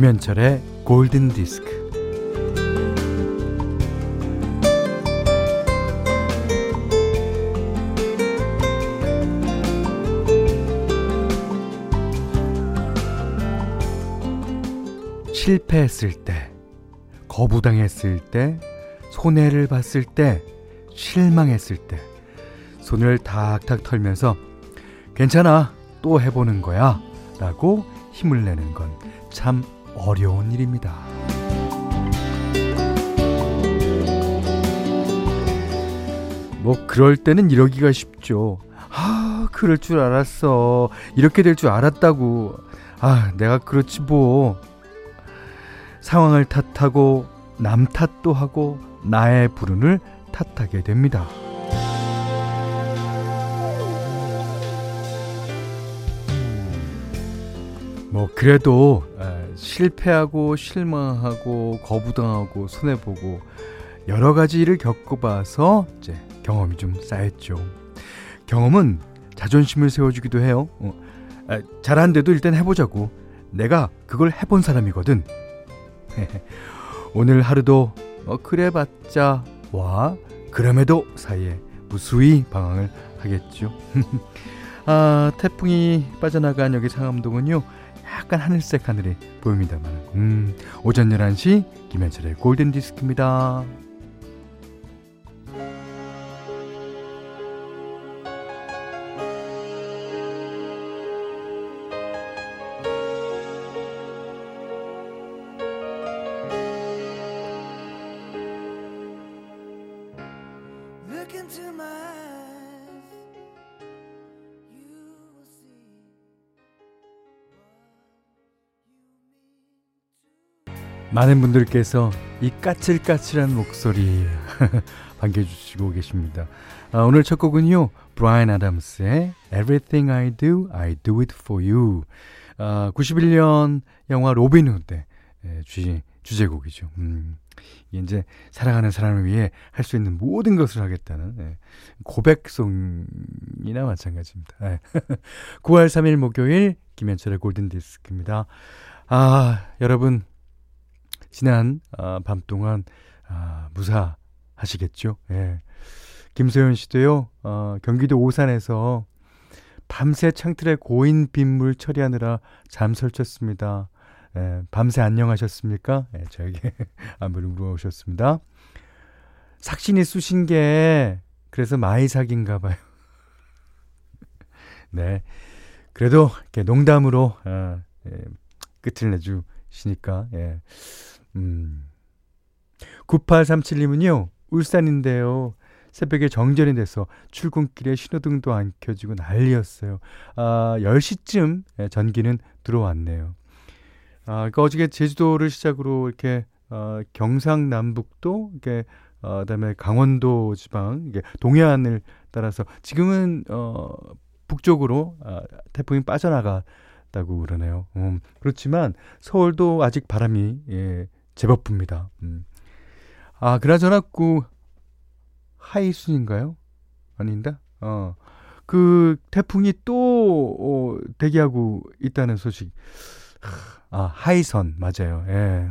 김현철의 골든 디스크. 실패했을 때, 거부당했을 때, 손해를 봤을 때, 실망했을 때, 손을 탁탁 털면서 괜찮아, 또 해보는 거야. 라고 힘을 내는 건 참 어려운 일입니다. 뭐, 그럴 때는 이러기가 쉽죠. 아, 그럴 줄 알았어. 이렇게 될 줄 알았다고. 아, 내가 그렇지 뭐. 상황을 탓하고 남 탓도 하고 나의 불운을 탓하게 됩니다. 뭐 그래도 실패하고 실망하고 거부당하고 손해보고 여러 가지 일을 겪어봐서 이제 경험이 좀 쌓였죠. 경험은 자존심을 세워주기도 해요. 어, 잘안돼도 일단 해보자고. 내가 그걸 해본 사람이거든. 오늘 하루도 어, 그래봤자 와 그럼에도 사이에 무수히 방황을 하겠죠. 아 태풍이 빠져나간 여기 상암동은요 약간 하늘색 하늘이 보입니다만 음, 오전 11시 김현철의 골든디스크입니다. 많은 분들께서 이 까칠까칠한 목소리 반겨주시고 계십니다. 아, 오늘 첫 곡은요, 브라이언 아담스의 Everything I Do, I Do It For You. 아, 91년 영화 로빈 후드 예, 주, 주제곡이죠. 음, 이제 사랑하는 사람을 위해 할 수 있는 모든 것을 하겠다는 예, 고백송이나 마찬가지입니다. 예. 9월 3일 목요일 김현철의 골든디스크입니다. 아, 여러분 지난 아, 밤 동안 아, 무사하셨겠죠? 예. 김소연 씨도요, 어, 경기도 오산에서 밤새 창틀에 고인 빗물 처리하느라 잠 설쳤습니다. 예, 밤새 안녕하셨습니까? 예, 저에게 안부를 물어오셨습니다. 삭신이 쑤신 게 그래서 마이삭인가 봐요. 네. 그래도 이렇게 농담으로 어, 예, 끝을 내주시니까 예. 음. 9837님은요, 울산인데요. 새벽에 정전이 돼서 출근길에 신호등도 안 켜지고 난리였어요. 아, 10시쯤 예, 전기는 들어왔네요. 아, 그러니까 어저께 제주도를 시작으로 이렇게 어, 경상남북도 이렇게 어, 그다음에 강원도 지방 이게 동해안을 따라서 지금은 어, 북쪽으로 아, 태풍이 빠져나갔다고 그러네요. 음, 그렇지만 서울도 아직 바람이 예, 제법 붑니다. 음. 아, 그나저나 그 하이순인가요? 아닌다? 어. 그 태풍이 또 어, 대기하고 있다는 소식. 아, 하이선 맞아요. 예.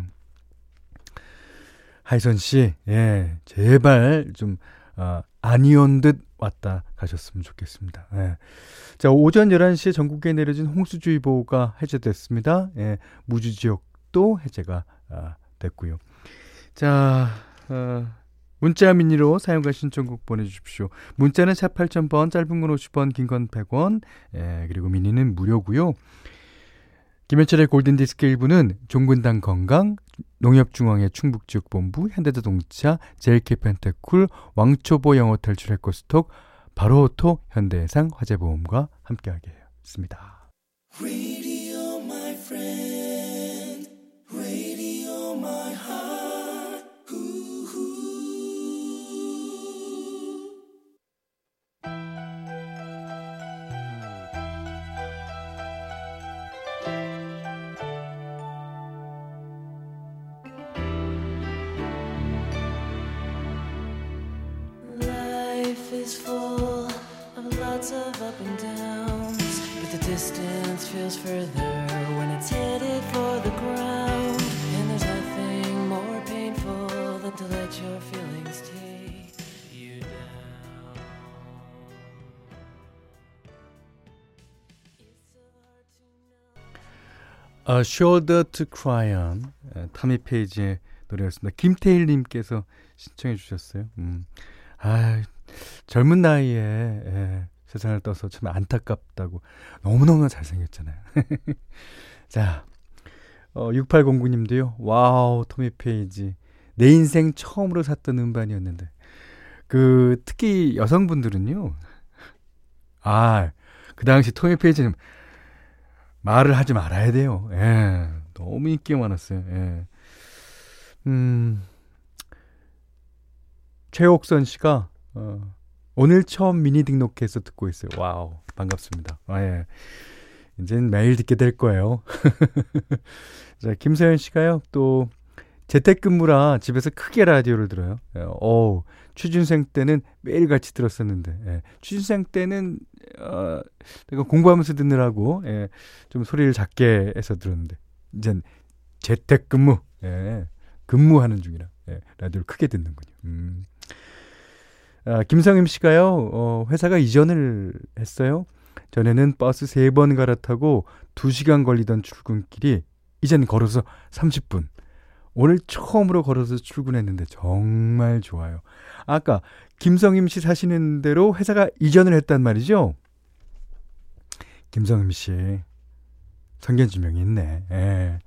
하이선 씨, 예, 제발 좀 어, 아니온 듯 왔다 가셨으면 좋겠습니다. 예. 자, 오전 11시에 전국에 내려진 홍수주의보가 해제됐습니다. 예, 무주 지역도 해제가 아, 됐고요. 자, 어, 문자 미니로 사용과 신청곡 보내주십시오. 문자는 샵 8000번, 짧은 건 50원, 긴 건 100원, 예, 그리고 미니는 무료고요. 김현철의 골든디스크 1부는 종근당 건강, 농협중앙회 충북지역본부, 현대자동차, 제일캐펜테쿨, 왕초보 영어탈 출 해커스톡, 바로오토, 현대해상, 화재보험과 함께하겠습니다. up and downs, but the distance feels further when it's headed for the ground. And there's nothing more painful than to let your feelings take you down. A Shoulder to Cry On, 타미 페이지의 노래였습니다. 김태일님께서 신청해 주셨어요. 음. 아, 젊은 나이에 예, 세상을 떠서 참 안타깝다고 너무너무 잘생겼잖아요. 자, 어, 6809님도요. Wow, 토미 페이지. 내 인생 처음으로 샀던 음반이었는데. 그, 특히 여성분들은요. 아, 그 당시 토미 페이지는 말을 하지 말아야 돼요. 예. 너무 인기가 많았어요. 예. 음, 최옥선 씨가, 어, 오늘 처음 미니 등록해서 듣고 있어요. Wow, 반갑습니다. 아, 예. 이젠 매일 듣게 될 거예요. 자, 김서연 씨가요, 또, 재택근무라 집에서 크게 라디오를 들어요. 예, 어우, 취준생 때는 매일 같이 들었었는데, 예, 취준생 때는, 어, 내가 공부하면서 듣느라고, 예, 좀 소리를 작게 해서 들었는데, 이젠 재택근무, 예, 근무하는 중이라, 예, 라디오를 크게 듣는군요. 음. 아, 김성임 씨가요, 어, 회사가 이전을 했어요. 전에는 버스 세 번 갈아타고 2시간 걸리던 출근길이 이젠 걸어서 30분. 오늘 처음으로 걸어서 출근했는데 정말 좋아요. 아까 김성임 씨 사시는 대로 회사가 이전을 했단 말이죠. 김성임 씨 성견지명이 있네. 예.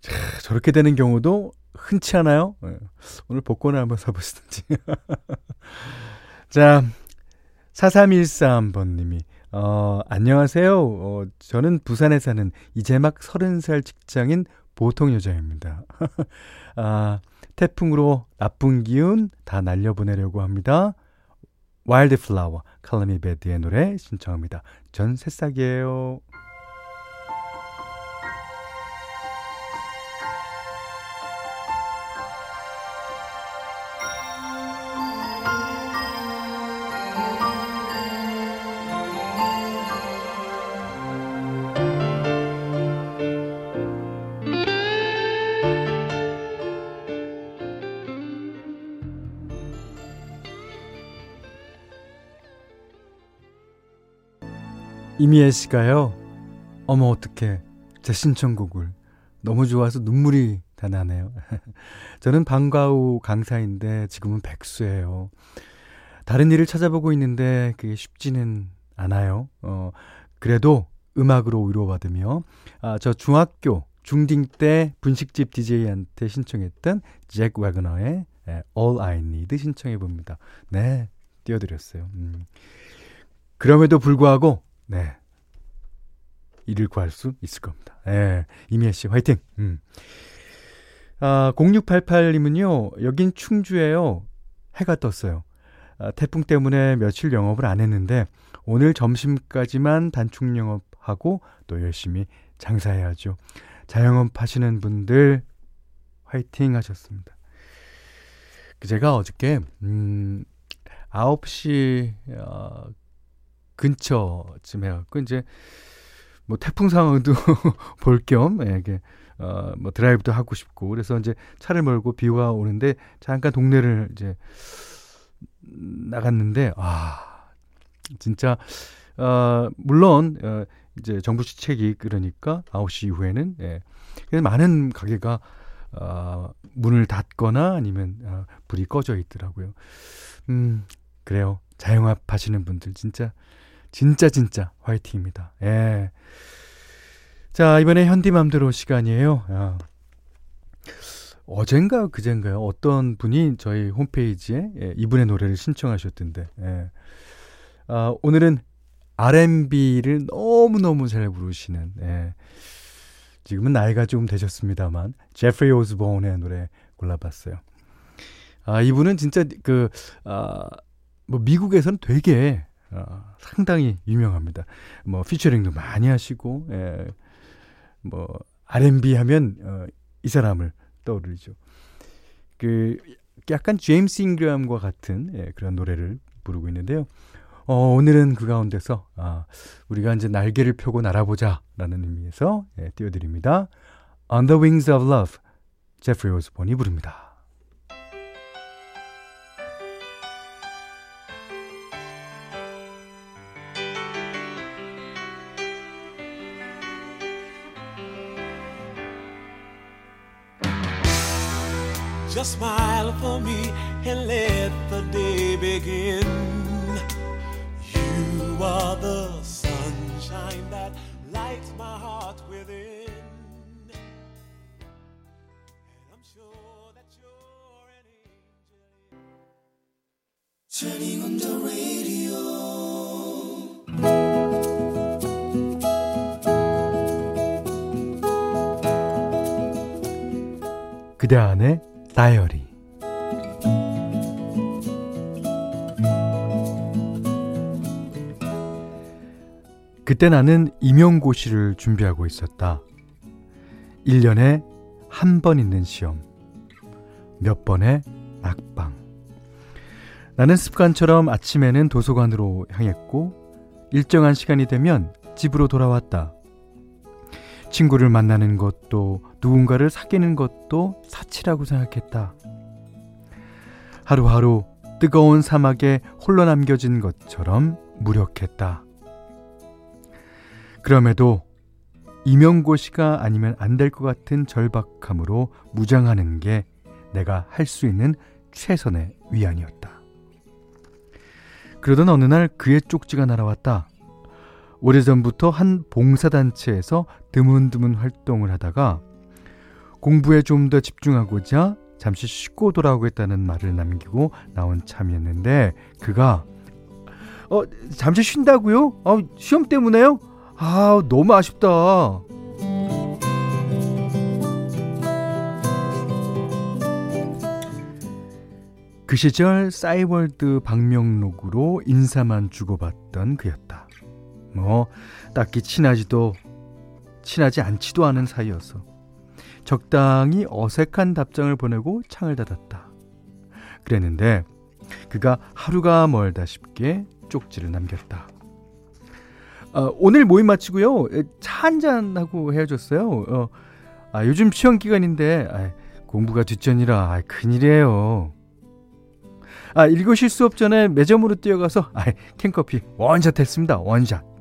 자, 저렇게 되는 경우도 흔치 않아요. 예. 오늘 복권을 한번 사보시든지. 자, 4313번님이 어, 안녕하세요. 어, 저는 부산에 사는 이제 막 30살 직장인 보통 여자입니다. 아, 태풍으로 나쁜 기운 다 날려보내려고 합니다. 와일드 플라워, 칼라미 베드의 노래 신청합니다. 전 새싹이에요. 이미애 씨가요. 어머 어떡해. 제 신청곡을 너무 좋아서 눈물이 다 나네요. 저는 방과 후 강사인데 지금은 백수예요. 다른 일을 찾아보고 있는데 그게 쉽지는 않아요. 어, 그래도 음악으로 위로받으며 아, 저 중학교 중딩 때 분식집 DJ한테 신청했던 잭 와그너의 All I Need 신청해 봅니다. 네, 띄워드렸어요. 음. 그럼에도 불구하고 네. 이를 구할 수 있을 겁니다. 예. 이미애 씨, 화이팅! 음. 아, 0688님은요, 여긴 충주에요. 해가 떴어요. 아, 태풍 때문에 며칠 영업을 안 했는데, 오늘 점심까지만 단축 영업하고 또 열심히 장사해야죠. 자영업 하시는 분들, 화이팅 하셨습니다. 그 제가 어저께, 음, 9시, 어, 근처쯤 해갖고 이제 뭐 태풍 상황도 볼겸 이게 어뭐 드라이브도 하고 싶고 그래서 이제 차를 몰고 비가 오는데 잠깐 동네를 이제 나갔는데 아 진짜 어 물론 어 이제 정부 시책이 그러니까 9시 이후에는 예. 많은 가게가 어 문을 닫거나 아니면 어 불이 꺼져 있더라고요. 음 그래요. 자영업 하시는 분들 진짜 진짜 진짜 화이팅입니다. 예. 자, 이번에 현디맘대로 시간이에요. 야. 어젠가 그젠가요? 어떤 분이 저희 홈페이지에 예, 이분의 노래를 신청하셨던데. 예. 아, 오늘은 R&B를 너무너무 잘 부르시는 예. 지금은 나이가 좀 되셨습니다만 제프리 오즈본의 노래 골라봤어요. 아, 이분은 진짜 그 아, 뭐 미국에서는 되게 어, 상당히 유명합니다. 뭐 피처링도 많이 하시고 예, 뭐 R&B 하면 어, 이 사람을 떠오르죠. 그 약간 제임스 잉그램과 같은 예, 그런 노래를 부르고 있는데요. 어, 오늘은 그 가운데서 아, 우리가 이제 날개를 펴고 날아보자라는 의미에서 예, 띄워드립니다. On the Wings of Love, 제프리 오스본이 부릅니다. Just smile for me and let the day begin. You are the sunshine that lights my heart within. And I'm sure that you're an angel. Turning on the radio. 그대 안의 다이어리 그때 나는 임용고시를 준비하고 있었다. 1년에 한 번 있는 시험. 몇 번의 낙방. 나는 습관처럼 아침에는 도서관으로 향했고, 일정한 시간이 되면 집으로 돌아왔다. 친구를 만나는 것도 누군가를 사귀는 것도 사치라고 생각했다. 하루하루 뜨거운 사막에 홀로 남겨진 것처럼 무력했다. 그럼에도 임용고시가 아니면 안 될 것 같은 절박함으로 무장하는 게 내가 할 수 있는 최선의 위안이었다. 그러던 어느 날 그의 쪽지가 날아왔다. 오래전부터 한 봉사단체에서 드문드문 활동을 하다가 공부에 좀 더 집중하고자 잠시 쉬고 돌아오겠다는 말을 남기고 나온 참이었는데 그가 어 잠시 쉰다고요? 아 시험 때문에요? 아 너무 아쉽다. 그 시절 싸이월드 방명록으로 인사만 주고받던 그였다. 뭐 딱히 친하지도 친하지 않지도 않은 사이여서 적당히 어색한 답장을 보내고 창을 닫았다. 그랬는데 그가 하루가 멀다 싶게 쪽지를 남겼다. 어, 오늘 모임 마치고요. 차 한잔 하고 헤어졌어요. 어, 아, 요즘 시험 기간인데 아, 공부가 뒷전이라 아, 큰일이에요. 아, 읽으실 수업 전에 매점으로 뛰어가서 아, 캔커피 원샷 했습니다. 원샷.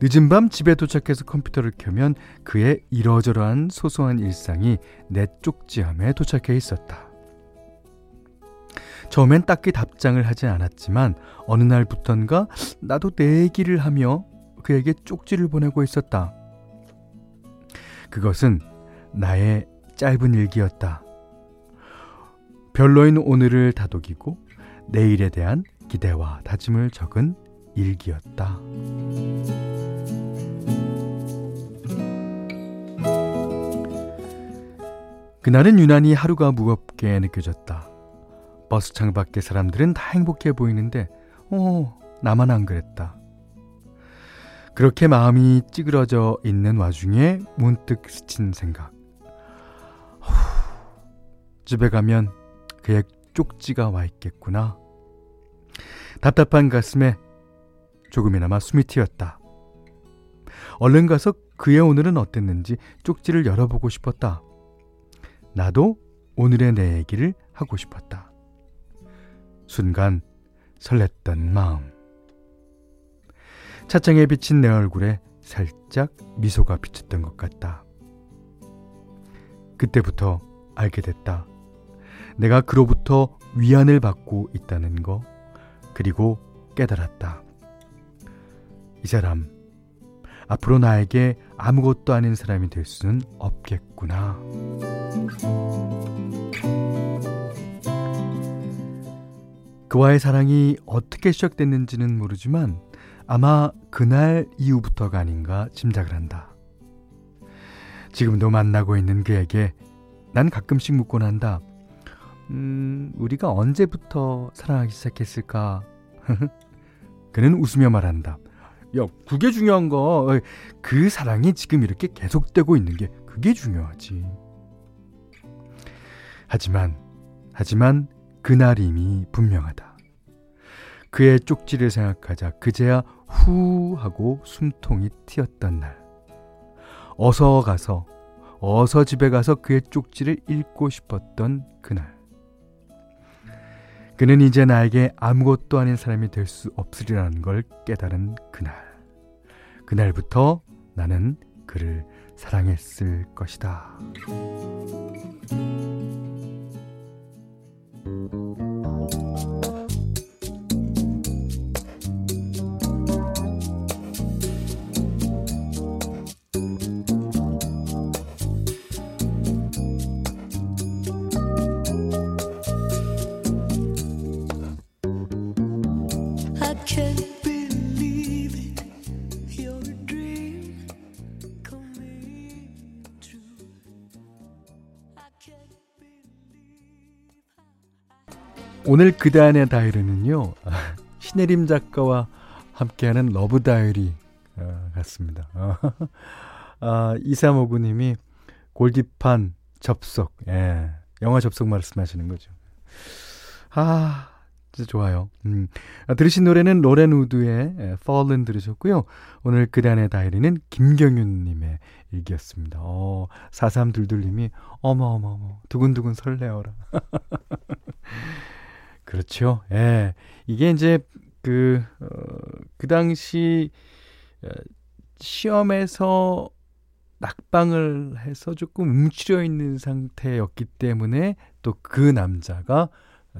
늦은 밤 집에 도착해서 컴퓨터를 켜면 그의 이러저러한 소소한 일상이 내 쪽지함에 도착해 있었다. 처음엔 딱히 답장을 하지 않았지만 어느 날부턴가 나도 내 얘기를 하며 그에게 쪽지를 보내고 있었다. 그것은 나의 짧은 일기였다. 별로인 오늘을 다독이고 내일에 대한 기대와 다짐을 적은 일기였다. 그날은 유난히 하루가 무겁게 느껴졌다. 버스 창 밖의 사람들은 다 행복해 보이는데, 어, 나만 안 그랬다. 그렇게 마음이 찌그러져 있는 와중에 문득 스친 생각. 후, 집에 가면 그의 쪽지가 와 있겠구나. 답답한 가슴에 조금이나마 숨이 튀었다. 얼른 가서 그의 오늘은 어땠는지 쪽지를 열어보고 싶었다. 나도 오늘의 내 얘기를 하고 싶었다. 순간 설렜던 마음. 차창에 비친 내 얼굴에 살짝 미소가 비쳤던 것 같다. 그때부터 알게 됐다. 내가 그로부터 위안을 받고 있다는 거, 그리고 깨달았다. 이 사람, 앞으로 나에게 아무것도 아닌 사람이 될 수는 없겠구나. 그와의 사랑이 어떻게 시작됐는지는 모르지만 아마 그날 이후부터가 아닌가 짐작을 한다. 지금도 만나고 있는 그에게 난 가끔씩 묻곤 한다. 음, 우리가 언제부터 사랑하기 시작했을까? 그는 웃으며 말한다. 야, 그게 중요한 거. 그 사랑이 지금 이렇게 계속되고 있는 게 그게 중요하지. 하지만, 하지만 그날 이미 분명하다. 그의 쪽지를 생각하자 그제야 후 하고 숨통이 튀었던 날. 어서 가서, 어서 집에 가서 그의 쪽지를 읽고 싶었던 그날. 그는 이제 나에게 아무것도 아닌 사람이 될 수 없으리라는 걸 깨달은 그날. 그날부터 나는 그를 사랑했을 것이다. 오늘 그단의 다이어리는요 신혜림 작가와 함께하는 love 다이어리 어, 갔습니다. 아, 2359님이 골디판 접속, 예, 영화 접속 말씀하시는 거죠. 아, 진짜 좋아요. 음, 아, 들으신 노래는 로렌 우드의 예, Fallen 들으셨고요. 오늘 그단의 다이어리는 김경윤님의 일기였습니다. 어, 4322님이 어머어머어머 두근두근 설레어라. 그렇죠. 예. 이게 이제 그, 어, 그 당시 어, 시험에서 낙방을 해서 조금 움츠려 있는 상태였기 때문에 또 그 남자가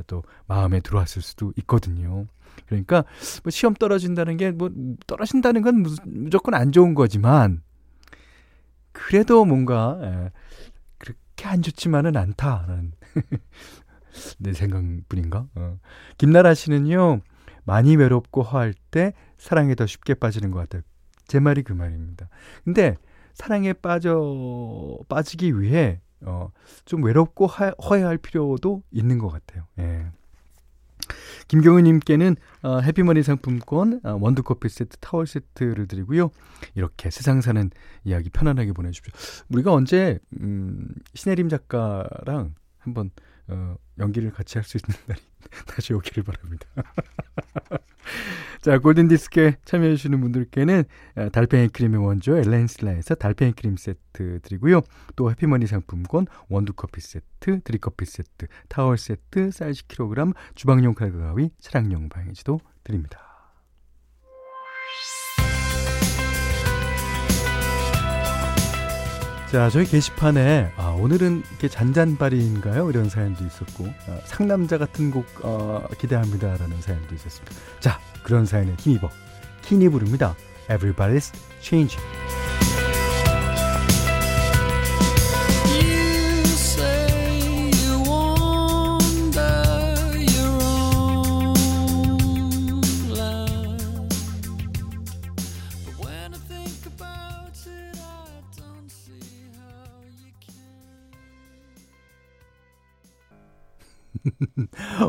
또 마음에 들어왔을 수도 있거든요. 그러니까 뭐 시험 떨어진다는 게 뭐 떨어진다는 건 무- 무조건 안 좋은 거지만 그래도 뭔가 예, 그렇게 안 좋지만은 않다라는 내 생각뿐인가? 어. 김나라 씨는요, 많이 외롭고 허할 때 사랑에 더 쉽게 빠지는 것 같아요. 제 말이 그 말입니다. 근데 사랑에 빠져, 빠지기 위해, 어, 좀 외롭고 하, 허해할 필요도 있는 것 같아요. 예. 김경은님께는 어, 해피머니 상품권, 어, 원두커피 세트, 타월 세트를 드리고요. 이렇게 세상 사는 이야기 편안하게 보내주십시오. 우리가 언제 음, 신혜림 작가랑 한번 어, 연기를 같이 할 수 있는 날이 다시 오기를 바랍니다. 자, 골든디스크에 참여해주시는 분들께는 어, 달팽이 크림의 원조 엘렌슬라에서 달팽이 크림 세트 드리고요. 또 해피머니 상품권, 원두커피 세트, 드립커피 세트, 타월 세트, 쌀 10kg, 주방용 칼과 가위, 차량용 방해지도 드립니다. 자, 저희 게시판에 아, 오늘은 이렇게 잔잔바리인가요? 이런 사연도 있었고 아, 상남자 같은 곡 어, 기대합니다라는 사연도 있었습니다. 자, 그런 사연에 힘입어 키니 부릅니다. Everybody's changing.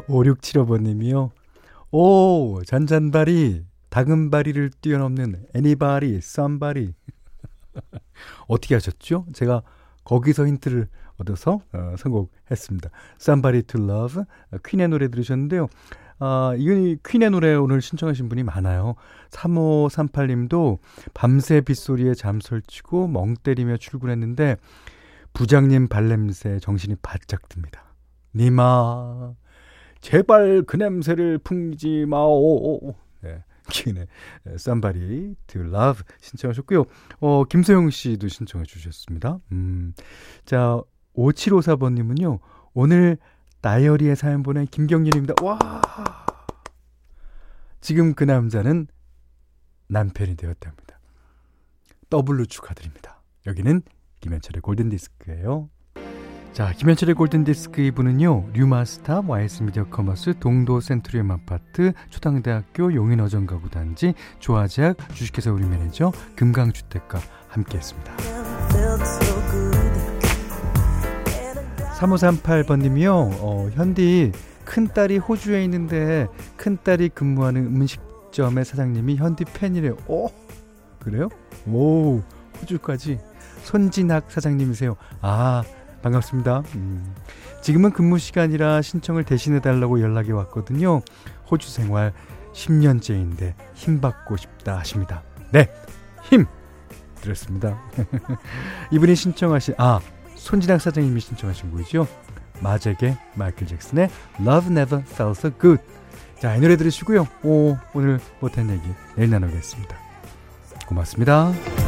5675번님이요. 오, 잔잔바리, 다금바리를 뛰어넘는 애니바리, 썸바리. 어떻게 하셨죠? 제가 거기서 힌트를 얻어서 어, 선곡했습니다. Somebody to Love, 어, 퀸의 노래 들으셨는데요. 아, 이건 퀸의 노래 오늘 신청하신 분이 많아요. 3538님도 밤새 빗소리에 잠 설치고 멍 때리며 출근했는데 부장님 발냄새 정신이 바짝 듭니다. 니마 제발 그 냄새를 풍기지 마오. 네. 퀸의 Somebody to Love 신청하셨고요. 어, 김소영 씨도 신청해 주셨습니다. 음. 자, 5754번 님은요, 오늘 다이어리에 사연 보낸 김경률입니다. 와! 지금 그 남자는 남편이 되었답니다. 더블로 축하드립니다. 여기는 김현철의 골든디스크예요. 자, 김현철의 골든디스크 이분은요, 류마스타, 와이스 미디어 커머스, 동도 센트리움 아파트, 초당대학교 용인어정가구단지, 조화제약, 주식회사 우리 매니저, 금강주택과 함께 했습니다. 3538번님이요, 어, 현디, 큰딸이 호주에 있는데, 큰딸이 근무하는 음식점의 사장님이 현디 팬이래요. 오! 그래요? 오, 호주까지. 손진학 사장님이세요. 아, 반갑습니다. 음, 지금은 근무 시간이라 신청을 대신해 달라고 연락이 왔거든요. 호주 생활 10년째인데 힘 받고 싶다 하십니다. 네, 힘 드렸습니다. 이분이 신청하신 아 손진학 사장님이 신청하신 곡이죠. 마잭의 마이클 잭슨의 Love Never Felt So Good. 자, 이 노래 들으시고요. 오, 오늘 못한 얘기 내일 나누겠습니다. 고맙습니다.